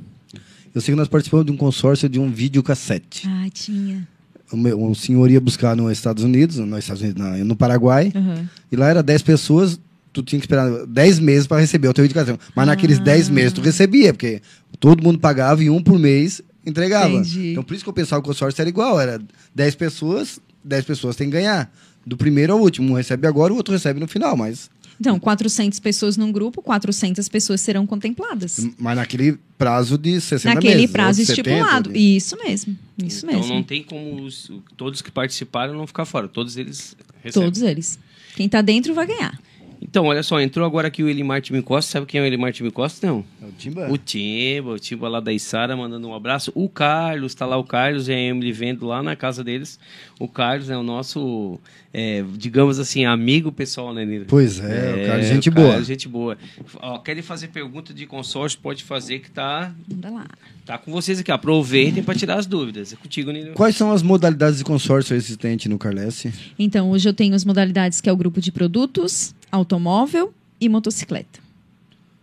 eu sei que nós participamos de um consórcio de um videocassete. Ah, tinha. O meu- Um senhor ia buscar nos Estados Unidos, nos Estados Unidos, não, no Paraguai, Aham. e lá era 10 pessoas, tu tinha que esperar 10 meses para receber o teu videocassete. Mas Ah. naqueles 10 meses tu recebia, porque todo mundo pagava e um por mês entregava. Entendi. Então por isso que eu pensava que o consórcio era igual, era 10 pessoas, 10 pessoas têm que ganhar. Do primeiro ao último, um recebe agora, o outro recebe no final, mas, Então, 400 pessoas num grupo, 400 pessoas serão contempladas. mas naquele prazo de 60 Naquele meses. prazo de 70, estipulado. de- Isso mesmo. Isso Então mesmo. não tem como os- todos que participaram não ficar fora. Todos eles recebem. Todos eles. Quem tá dentro vai ganhar. Então, olha só, entrou agora aqui o Elimar Time Costa. Sabe quem é o Elimar Time Costa? Não. É o Timba. O Timba, o Timba lá da Isara, mandando um abraço. O Carlos, tá lá o Carlos e a Emily vendo lá na casa deles. O Carlos é o nosso, é, digamos assim, amigo pessoal, né, Nira? Pois é, o Carlos, gente o boa. Carlos, gente boa. Ó, querem fazer pergunta de consórcio, pode fazer que tá, Manda lá. tá com vocês aqui. Aproveitem para tirar as dúvidas. É contigo, Nira. Quais são as modalidades de consórcio existentes no Carlesse? Então, hoje eu tenho as modalidades que é o grupo de produtos, automóvel e motocicleta.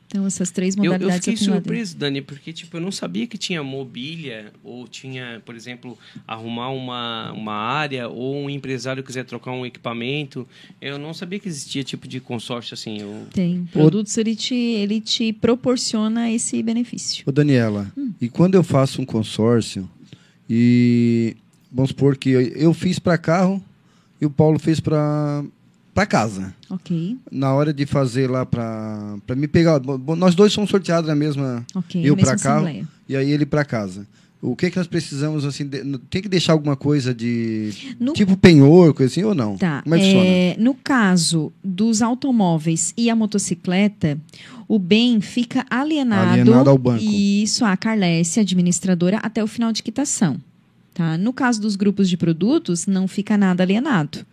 Então, essas três Eu, eu modalidades fiquei surpreso, Dani, porque tipo, eu não sabia que tinha mobília ou tinha, por exemplo, arrumar uma, uma área ou um empresário quiser trocar um equipamento. Eu não sabia que existia tipo de consórcio assim. Eu... Tem. Produtos, ele te, ele te proporciona esse benefício. Ô, Daniela, Hum. e quando eu faço um consórcio e vamos supor que eu, eu fiz para carro e o Paulo fez para para casa. Ok, Na hora de fazer lá para me pegar, bom, nós dois somos sorteados na mesma ok. eu para carro assembleia. e aí ele para casa. O que que nós precisamos assim, de- tem que deixar alguma coisa de No tipo penhor, coisa assim ou não? Tá. Como é que funciona? é, no caso dos automóveis e a motocicleta, o bem fica alienado, Alienado ao banco. Isso, a Carlesse, administradora, até o final de quitação. Tá? No caso dos grupos de produtos, não fica nada alienado.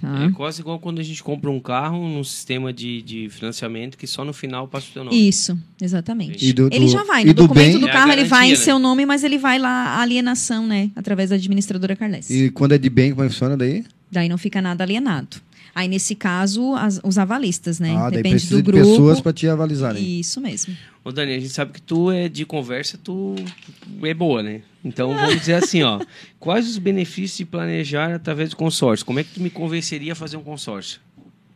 Tá? É quase igual quando a gente compra um carro num sistema de, de financiamento que só no final passa o teu nome. Isso, exatamente. E do- ele do- já vai. No do documento bem- do É carro, ele vai em garantia, né? seu nome, mas ele vai lá a alienação, né? Através da administradora Carlesse. E quando é de bem, como é que funciona daí? Daí não fica nada alienado. Aí, nesse caso, as- os avalistas, né? Ah, daí Depende precisa do de grupo. pessoas para te avalizarem. Isso mesmo. Ô, Dani, a gente sabe que tu é de conversa, tu é boa, né? Então vamos dizer assim, ó. Quais os benefícios de planejar através do consórcio? Como é que tu me convenceria a fazer um consórcio?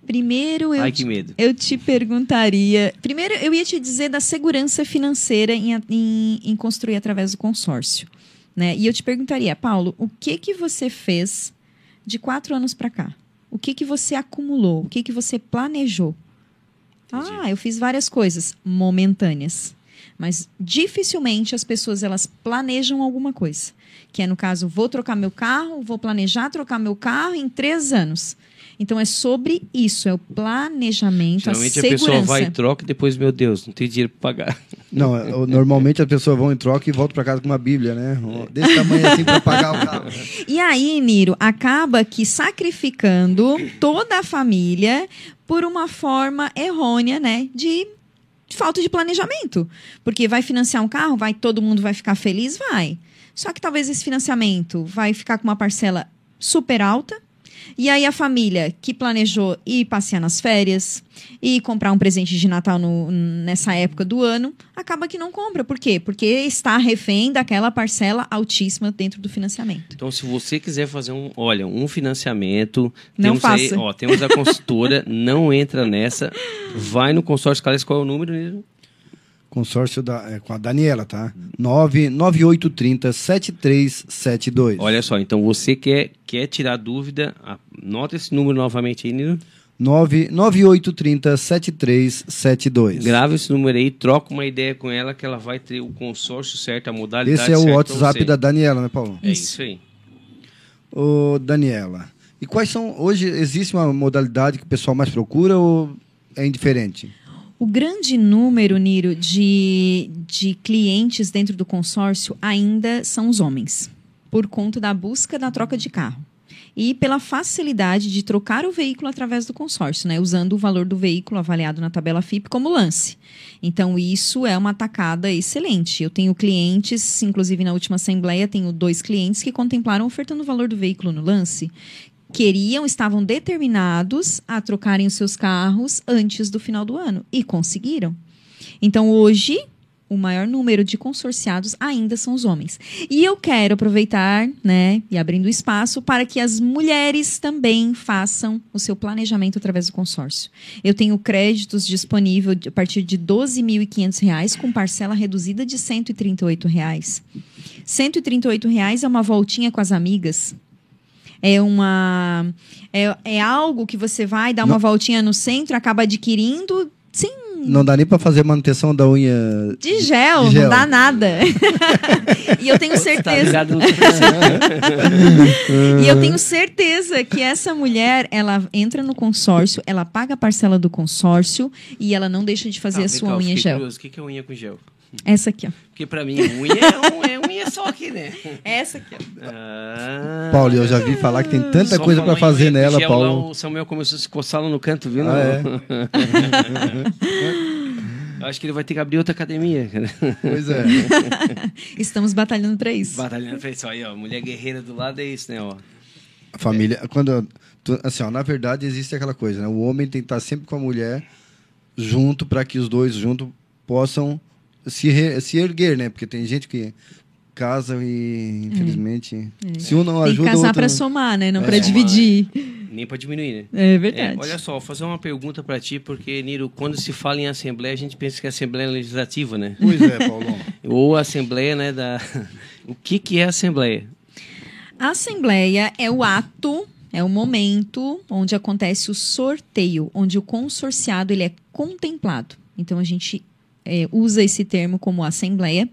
Primeiro eu, Ai, te, que medo. eu te perguntaria. Primeiro eu ia te dizer da segurança financeira em, em- em construir através do consórcio. Né? E eu te perguntaria, Paulo, o que que você fez de quatro anos para cá? O que que você acumulou? O que que você planejou? Ah, eu fiz várias coisas momentâneas. Mas dificilmente as pessoas elas planejam alguma coisa. Que é no caso, vou trocar meu carro, vou planejar trocar meu carro em três anos. Então é sobre isso, é o planejamento, Geralmente a a, segurança. pessoa vai e troca e depois, meu Deus, não tem dinheiro para pagar. Não, eu- normalmente as pessoas vão em troca e voltam para casa com uma Bíblia, né? Desse tamanho assim para pagar o carro. E aí, Niro, acaba que sacrificando toda a família por uma forma errônea, né, de de falta de planejamento. Porque vai financiar um carro, vai todo mundo vai ficar feliz, vai. Só que talvez esse financiamento vai ficar com uma parcela super alta. E aí a família que planejou ir passear nas férias e comprar um presente de Natal no- nessa época do ano, acaba que não compra. Por quê? Porque está refém daquela parcela altíssima dentro do financiamento. Então, se você quiser fazer um, olha, um financiamento, Não temos aí, faça. ó, temos a consultora, não entra nessa, vai no consórcio Calais, qual é o número? Nilo? Consórcio da, é, com a Daniela, tá? 99830 7372. Olha só, então você quer, quer tirar dúvida, anota esse número novamente aí, Nino. 99830 7372. Grava esse número aí, troca uma ideia com ela que ela vai ter o consórcio certo, a modalidade Esse é o certa WhatsApp da Daniela, né, Paulo? É isso aí. Ô, Daniela. E quais são. Hoje existe uma modalidade que o pessoal mais procura ou é indiferente? O grande número, Niro, de, de clientes dentro do consórcio ainda são os homens, por conta da busca da troca de carro. E pela facilidade de trocar o veículo através do consórcio, né? Usando o valor do veículo avaliado na tabela FIP como lance. Então, isso é uma tacada excelente. Eu tenho clientes, inclusive na última assembleia, tenho dois clientes que contemplaram ofertando o valor do veículo no lance. Queriam, estavam determinados a trocarem os seus carros antes do final do ano. E conseguiram. Então, hoje, o maior número de consorciados ainda são os homens. E eu quero aproveitar, né, e abrindo espaço para que as mulheres também façam o seu planejamento através do consórcio. Eu tenho créditos disponíveis a partir de R$ 12.500 com parcela reduzida de 138 reais. 138 reais é uma voltinha com as amigas. É uma é, é algo que você vai dar uma voltinha no centro, acaba adquirindo sem Não dá nem pra fazer manutenção da unha. de gel, De gel. não dá nada. e eu tenho Tá certeza. no E eu tenho certeza que essa mulher, ela entra no consórcio, ela paga a parcela do consórcio e ela não deixa de fazer Tá, a sua cá, unha gel. curioso. O que que é unha com gel? Essa aqui, ó. Porque pra mim, unha é, um, é unha só aqui, né? Essa aqui. Ah, Paulo, eu já vi falar que tem tanta só coisa em fazer nela, gel, Paulo. O Samuel começou a se coçar lá no canto, viu? Ah, é? Eu Acho que ele vai ter que abrir outra academia. Pois é. Estamos batalhando pra isso. Batalhando pra isso. Aí, ó, mulher guerreira do lado é isso, né, ó. A família. Quando. tu- Assim, ó, na verdade, existe aquela coisa, né? O homem tem que estar sempre com a mulher junto para que os dois juntos possam se, re- se erguer, né? Porque tem gente que casa e, infelizmente, se um não Tem que ajuda, casar outro... pra somar, né? Não É. pra dividir. Nem pra diminuir, né? É verdade. É, olha só, vou fazer uma pergunta pra ti, porque, Niro, quando se fala em Assembleia, a gente pensa que é Assembleia Legislativa, né? Pois é, Paulão. Ou Assembleia, né, da... O que que é Assembleia? A assembleia é o ato, é o momento onde acontece o sorteio, onde o consorciado ele é contemplado. Então a gente é, usa esse termo como assembleia.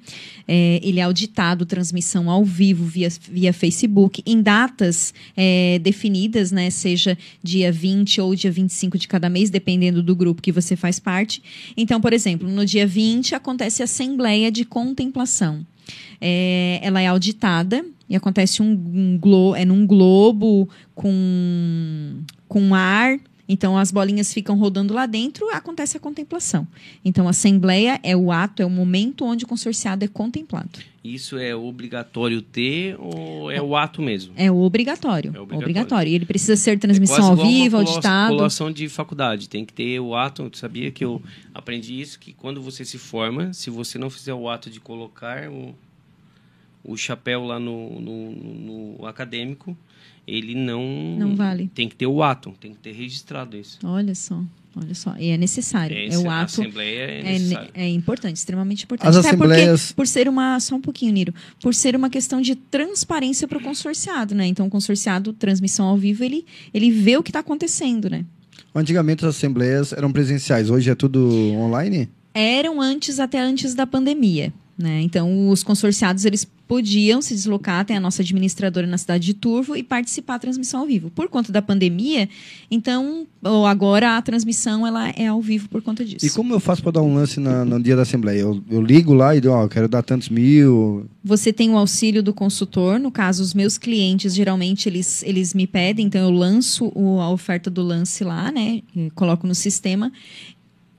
É, ele é auditado, transmissão ao vivo via, via Facebook, em datas é, definidas, né? Seja dia 20 ou dia 25 de cada mês, dependendo do grupo que você faz parte. Então, por exemplo, no dia 20 acontece a assembleia de contemplação. É, ela é auditada e acontece um, um glo é num globo com, com ar. Então as bolinhas ficam rodando lá dentro, acontece a contemplação. Então a assembleia é o ato, é o momento onde o consorciado é contemplado. Isso é obrigatório ter ou é o ato mesmo? É obrigatório. É É obrigatório. obrigatório. E ele precisa ser transmissão É ao vivo, auditado. Colação de faculdade. Tem que ter o ato. Tu sabia que eu aprendi isso? Que quando você se forma, se você não fizer o ato de colocar o, o chapéu lá no, no- no acadêmico, ele não. Não vale. Tem que ter o ato. Tem que ter registrado isso. Olha só, olha só. E é necessário. É, Esse- o a ato. Assembleia é É, necessário. é importante, extremamente importante. As Até assembleias- porque, por ser uma. Só um pouquinho, Niro. Por ser uma questão de transparência para o consorciado, né? Então, o consorciado, transmissão ao vivo, ele, ele vê o que está acontecendo, né? Antigamente as assembleias eram presenciais, hoje é tudo online? Eram antes, até antes da pandemia. Né? Então, os consorciados eles podiam se deslocar até a nossa administradora na cidade de Turvo e participar da transmissão ao vivo. Por conta da pandemia, então, ou agora a transmissão ela é ao vivo por conta disso. E como eu faço para dar um lance na- no dia da assembleia? Eu, eu ligo lá e digo, ó, eu quero dar tantos mil. Você tem o auxílio do consultor, no caso, os meus clientes, geralmente, eles, eles me pedem, então eu lanço o- a oferta do lance lá, né? e Coloco no sistema.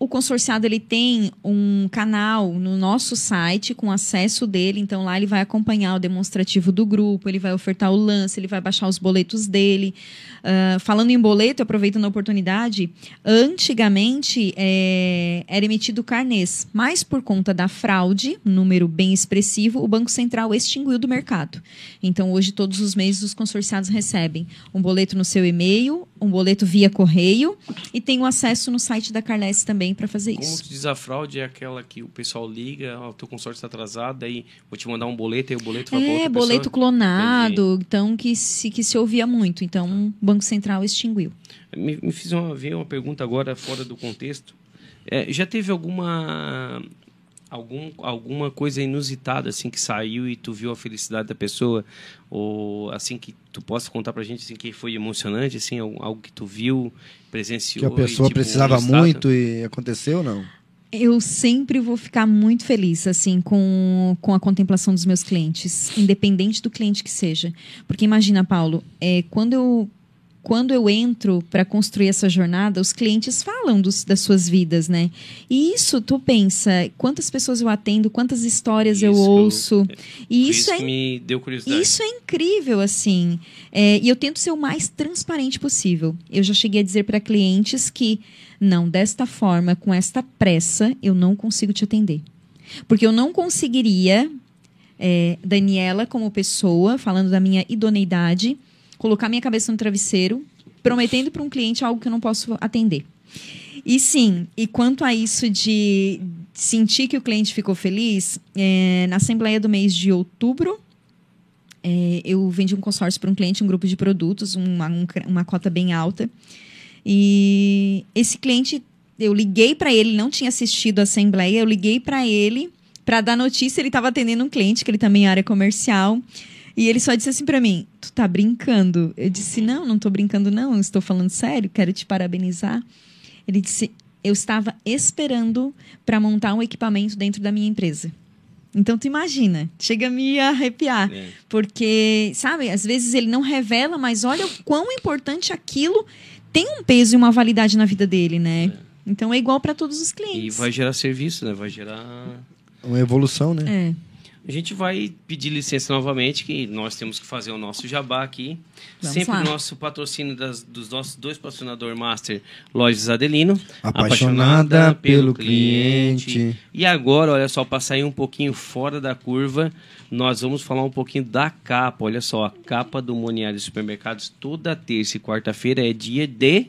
O consorciado, ele tem um canal no nosso site com acesso dele, então lá ele vai acompanhar o demonstrativo do grupo, ele vai ofertar o lance, ele vai baixar os boletos dele. Ah, falando em boleto, aproveitando a oportunidade, antigamente é, era emitido carnês, mas por conta da fraude, número bem expressivo, o Banco Central extinguiu do mercado. Então hoje, todos os meses, os consorciados recebem um boleto no seu e-mail, um boleto via correio e tenho acesso no site da Carles também para fazer Como isso. que diz a fraude é aquela que o pessoal liga, o teu consórcio está atrasado, aí vou te mandar um boleto e o boleto vai para É, boleto pessoa. clonado, então que se, que se ouvia muito. Então, o Banco Central extinguiu. Me, me fiz uma, veio uma pergunta agora fora do contexto. É, já teve alguma algum, alguma coisa inusitada assim que saiu e tu viu a felicidade da pessoa ou assim que tu possa contar pra gente assim que foi emocionante assim algo, que tu viu presenciou Que a pessoa e, tipo, precisava muito e aconteceu ou não? Eu sempre vou ficar muito feliz, assim, com, com a contemplação dos meus clientes, independente do cliente que seja. Porque imagina, Paulo, é, quando eu quando eu entro para construir essa jornada, os clientes falam dos, das suas vidas, né? E isso, tu pensa, quantas pessoas eu atendo, quantas histórias eu Isso, ouço. E Foi isso é me deu curiosidade Isso é incrível, assim. É, e eu tento ser o mais transparente possível. Eu já cheguei a dizer para clientes que, não, desta forma, com esta pressa, eu não consigo te atender. Porque eu não conseguiria, é, Daniela, como pessoa, falando da minha idoneidade, colocar minha cabeça no travesseiro, prometendo para um cliente algo que eu não posso atender. E sim, e quanto a isso de sentir que o cliente ficou feliz, é, na assembleia do mês de outubro, é, eu vendi um consórcio para um cliente, um grupo de produtos, uma, um- uma cota bem alta. E esse cliente, eu liguei para ele, não tinha assistido a assembleia, eu liguei para ele para dar notícia, ele estava atendendo um cliente, que ele também é área comercial. E ele só disse assim para mim: Tu tá brincando? Eu disse: Não, não tô brincando, não, estou falando sério, quero te parabenizar. Ele disse: Eu estava esperando para montar um equipamento dentro da minha empresa. Então, tu imagina, chega a me arrepiar. É. Porque, sabe, às vezes ele não revela, mas olha o quão importante aquilo tem um peso e uma validade na vida dele, né? Então é igual para todos os e clientes. vai gerar serviço né vai gerar Uma evolução, né? É. A gente vai pedir licença novamente, que nós temos que fazer o nosso jabá aqui. Vamos Sempre lá. o nosso patrocínio das- dos nossos dois patrocinadores master, Lojas Adelino. Apaixonada pelo cliente. E agora, olha só, para sair um pouquinho fora da curva, nós vamos falar um pouquinho da capa. Olha só, a capa do Moniari Supermercados, toda terça e quarta-feira é dia de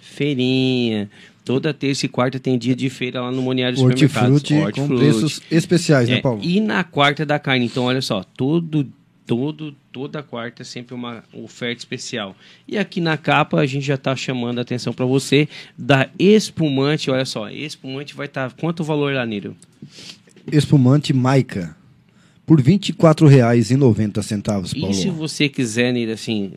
feirinha. Toda terça e quarta tem dia de feira lá no Moniari Supermercados. Hortifruti com preços especiais, né, É, Paulo? e na quarta da carne, então olha só, todo, todo, toda quarta é sempre uma oferta especial. E aqui na capa a gente já está chamando a atenção para você da espumante, olha só, espumante vai estar quanto o valor lá, Niro? Espumante Maica. Por R$ 24,90, Paulo. E se você quiser, Niro, assim,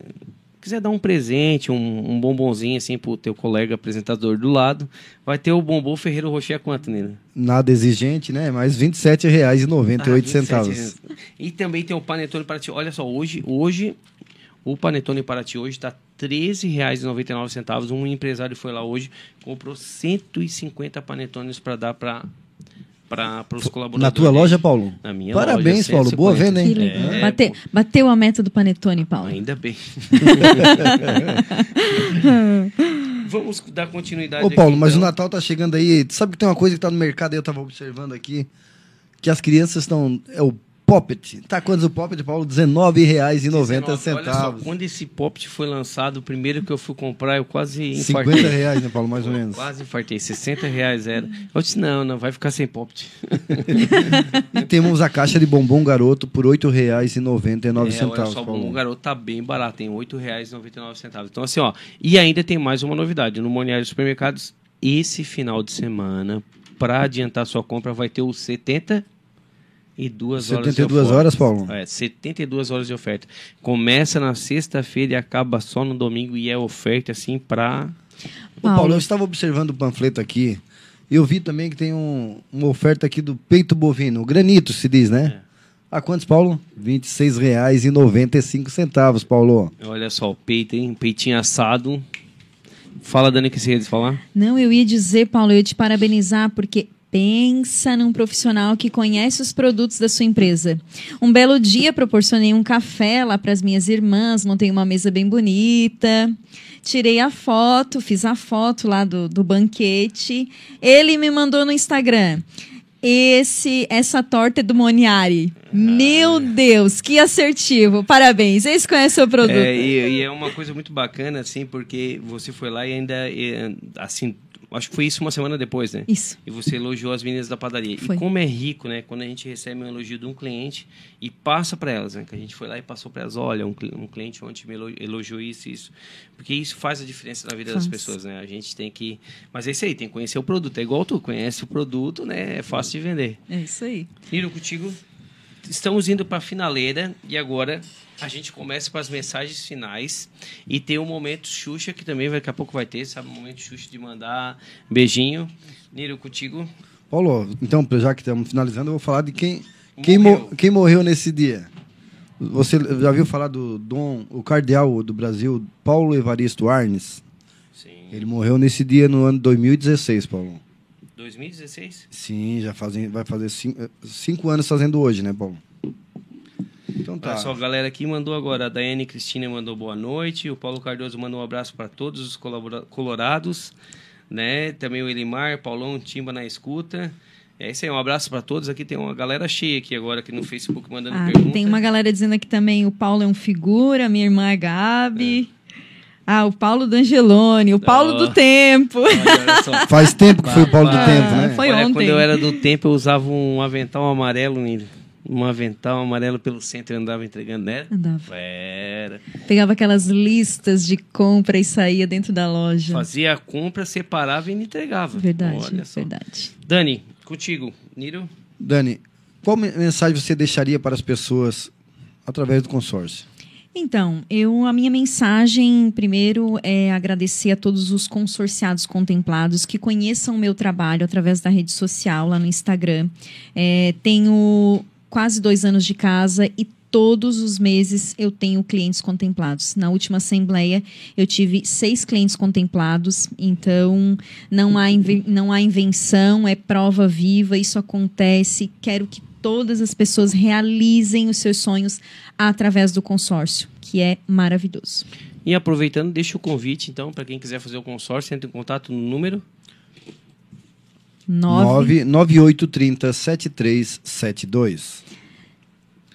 quiser dar um presente, um, um bombonzinho assim pro teu colega apresentador do lado, vai ter o bombom Ferreiro Rocher quanto, Niro? Nada exigente, né? Mas R$ 27,98 Ah, 27 centavos. reais. E também tem o Panetone Paraty. Olha só, hoje, hoje o Panetone Paraty hoje está R$ 13,99. Um empresário foi lá hoje, comprou 150 panetones para dar para para os colaboradores. Na tua loja, Paulo? Na minha Parabéns, loja, Paulo. Boa 150. venda, hein? Que legal. É, Bate- bateu a meta do Panetone, Paulo. Ainda bem. Vamos dar continuidade Ô, Paulo, aqui, mas o então. Natal tá chegando aí. Sabe que tem uma coisa que tá no mercado aí, eu tava observando aqui, que as crianças estão... É o Poppet. Tá quantos o Poppet, Paulo? R$19,90 Olha só, quando esse Poppet foi lançado, o primeiro que eu fui comprar, eu quase 50 infartei. reais, né, Paulo? Mais ou menos. Quase infartei, 60 reais era. Eu disse, não, não, vai ficar sem Poppet. E temos a caixa de bombom garoto por R$ 8,99 É, olha centavos, só, o Paulo. Bom Garoto tá bem barato, tem R$ 8,99. Então, assim, ó. E ainda tem mais uma novidade. No Moniário Supermercados, esse final de semana, para adiantar sua compra, vai ter os 72 horas de 72 oferta. horas, Paulo? É, 72 horas de oferta. Começa na sexta-feira e acaba só no domingo e é oferta, assim, pra... Ô, Paulo, Paulo. eu estava observando o panfleto aqui. E eu vi também que tem um- uma oferta aqui do peito bovino. Granito, se diz, né? A quantos, Paulo? R$ 26,95, Paulo. Olha só, o peito, hein? Peitinho assado. Fala, Dani, o que você ia falar? Não, eu ia dizer, Paulo, eu ia te parabenizar, porque pensa num profissional que conhece os produtos da sua empresa. Um belo dia proporcionei um café lá para as minhas irmãs, montei uma mesa bem bonita. Tirei a foto, fiz a foto lá do, do banquete. Ele me mandou no Instagram. esse essa torta é do Moniari. Meu Deus, que assertivo. Parabéns. Esse conhece o produto. É, e, e é uma coisa muito bacana, assim, porque você foi lá e ainda, e, assim, acho que foi isso uma semana depois, né? Isso. E você elogiou as meninas da padaria. Foi. E como é rico, né? Quando a gente recebe um elogio de um cliente e passa para elas, né? Que a gente foi lá e passou para elas, olha, um, um cliente ontem me elo- elogiou isso e isso. Porque isso faz a diferença na vida das Faz. pessoas, né? A gente tem que... Mas é isso aí, tem que conhecer o produto. É igual tu, conhece o produto, né? É fácil de vender. É isso aí. Niro, contigo. Estamos indo para a finaleira e agora a gente começa para as mensagens finais e tem o momento Xuxa que também daqui a pouco vai ter, sabe? Momento Xuxa de mandar beijinho. Niro, contigo. Paulo, então, já que estamos finalizando, eu vou falar de quem, quem, Morreu. mo- quem morreu nesse dia. Você já viu falar do Dom, o cardeal do Brasil, Paulo Evaristo Arnes? Sim. Ele morreu nesse dia no ano 2016, Paulo. 2016? Sim, já fazem, vai fazer cinco, eh, cinco anos fazendo hoje, né, Paulo? Então tá. Olha só, a galera aqui mandou agora. A Daiane Cristina mandou boa noite. O Paulo Cardoso mandou um abraço para todos os colorados. Né? Também o Elimar, Paulão, Timba na escuta. É isso aí, um abraço para todos. Aqui tem uma galera cheia aqui agora aqui no Facebook mandando Ah, perguntas. tem uma galera dizendo aqui também o Paulo é um figura, minha irmã é Gabi. Ah, o Paulo D'Angelone, o Paulo Ó. do Tempo. Olha, olha só. Faz tempo que foi o Paulo do Ah, Tempo, né? foi Olha, ontem. quando eu era do tempo, eu usava um avental amarelo, Nilo. Um avental amarelo pelo centro e andava entregando, né? Andava. Era. Pegava aquelas listas de compra e saía dentro da loja. Fazia a compra, separava e me entregava. Verdade, Olha só. verdade. Dani, contigo. Niro? Dani, qual me- mensagem você deixaria para as pessoas através do consórcio? Então, eu a minha mensagem primeiro é agradecer a todos os consorciados contemplados que conheçam o meu trabalho através da rede social lá no Instagram. É, tenho quase dois anos de casa e todos os meses eu tenho clientes contemplados. Na última assembleia eu tive seis clientes contemplados, então não há, não há invenção, é prova viva, isso acontece. Quero que todas as pessoas realizem os seus sonhos através do consórcio, que é maravilhoso. E aproveitando, deixa o convite, então, para quem quiser fazer o consórcio, entre em contato no número. 9. 9830 7372.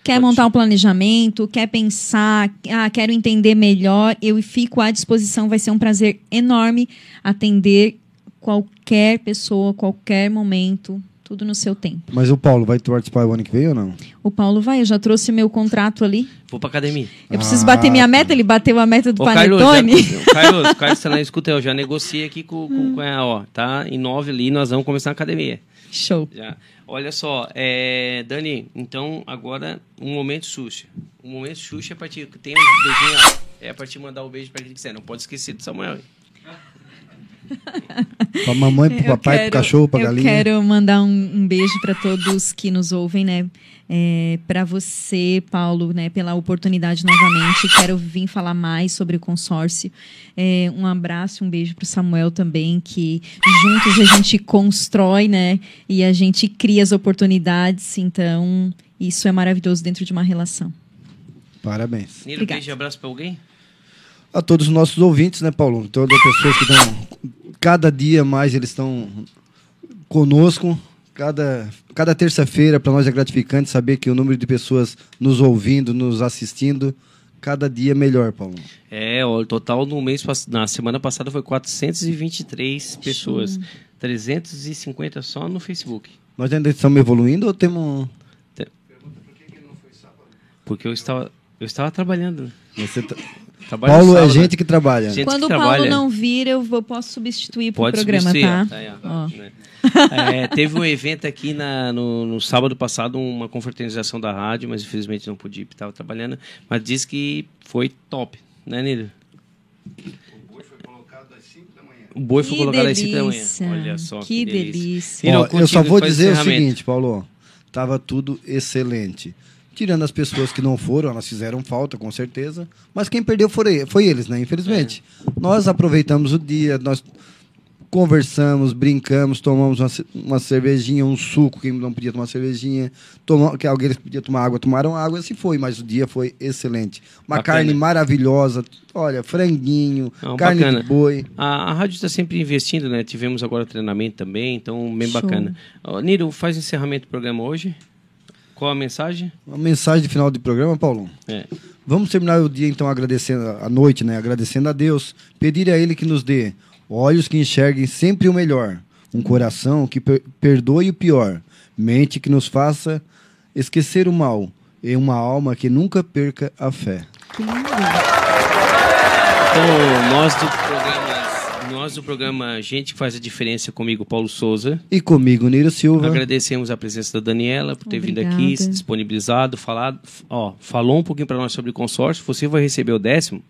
Quer montar um planejamento, quer pensar, ah, quero entender melhor, eu fico à disposição, vai ser um prazer enorme atender qualquer pessoa, qualquer momento, tudo no seu tempo. Mas o Paulo vai participar o ano que vem ou não? O Paulo vai, eu já trouxe meu contrato ali. Vou pra academia. Eu preciso Ah, bater minha tá. meta, ele bateu a meta do Ô, Carlos, Panetone. já, Carlos, Carlos, você não escuta, eu já negociei aqui com, com, com a, ó, tá? Em nove ali, nós vamos começar a academia. Show. Já. Olha só, é, Dani, então agora um momento Xuxa. O momento Xuxa é pra ti, tem um beijinho, ó, é pra te mandar o um beijo pra quem quiser. Não pode esquecer do Samuel. hein? Pra mamãe, pro Eu papai, pro cachorro, pra eu galinha. quero mandar um, um beijo para todos que nos ouvem, né? É, para você, Paulo, né, pela oportunidade novamente. Quero vir falar mais sobre o consórcio. É, um abraço, um beijo para o Samuel também, que juntos a gente constrói, né? E a gente cria as oportunidades. Então, isso é maravilhoso dentro de uma relação. Parabéns. Nilo, Obrigada. beijo e abraço pra alguém? A todos os nossos ouvintes, né, Paulo? Todas as pessoas que estão. Cada dia mais eles estão conosco. Cada, cada terça-feira, para nós é gratificante saber que o número de pessoas nos ouvindo, nos assistindo, cada dia é melhor, Paulo. É, o total no mês, na semana passada foi 423 pessoas. 350 só no Facebook. Nós ainda estamos evoluindo ou temos. Porque eu estava, eu estava trabalhando. Você tá- Trabalho Paulo é gente que trabalha. Gente Quando que o Paulo trabalha. não vir, eu vou, posso substituir para o programa, substituir, tá? tá, é, Ó. né? É, teve um evento aqui na- no, no sábado passado, uma confraternização da rádio, mas infelizmente não pude ir, porque estava trabalhando. Mas disse que foi top, né, Nilo? O boi foi Que colocado às 5 da manhã. delícia. Olha só. Que delícia. Nilo, Ó, eu só vou dizer o seguinte, Paulo. Tava tudo excelente. Tirando as pessoas que não foram, elas fizeram falta, com certeza. Mas quem perdeu foi, foi eles, né? Infelizmente. É. Nós aproveitamos o dia, nós conversamos, brincamos, tomamos uma, uma cervejinha, um suco, quem não podia tomar cervejinha, tomou, que alguém podia tomar água, tomaram água, assim foi, mas o dia foi excelente. Uma Bacana. carne maravilhosa, olha, franguinho, Não, carne bacana. de boi. A, a rádio está sempre investindo, né? Tivemos agora treinamento também, então bem Show. bacana. Ó, Niro, faz encerramento do programa hoje. Qual a mensagem? Uma mensagem de final de programa, Paulão. É. Vamos terminar o dia então agradecendo a noite, né? Agradecendo a Deus, pedir a Ele que nos dê olhos que enxerguem sempre o melhor, um coração que per- perdoe o pior, mente que nos faça esquecer o mal e uma alma que nunca perca a fé. Que lindo. Então, nós do nós do programa Gente que Faz a Diferença comigo, Paulo Souza. E comigo, Niro Silva. Agradecemos a presença da Daniela por ter vindo aqui, Obrigada. se disponibilizado, falado, ó, falou um pouquinho para nós sobre consórcio. Você vai receber o décimo.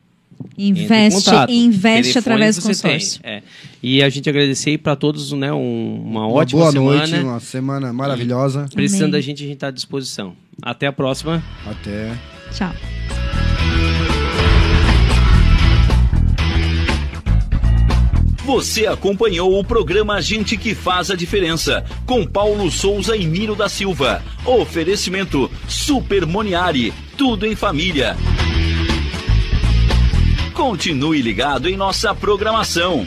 Investe, investe Telefone através do consórcio. é. E a gente agradecer para todos, né, um- uma Uma ótima boa semana. noite, uma semana maravilhosa. Precisando Amém. da gente, a gente está à disposição. Até a próxima. Até. Tchau. Você acompanhou o programa Gente que Faz a Diferença, com Paulo Souza e Niro da Silva. Oferecimento Super Moniari, tudo em família. Continue ligado em nossa programação.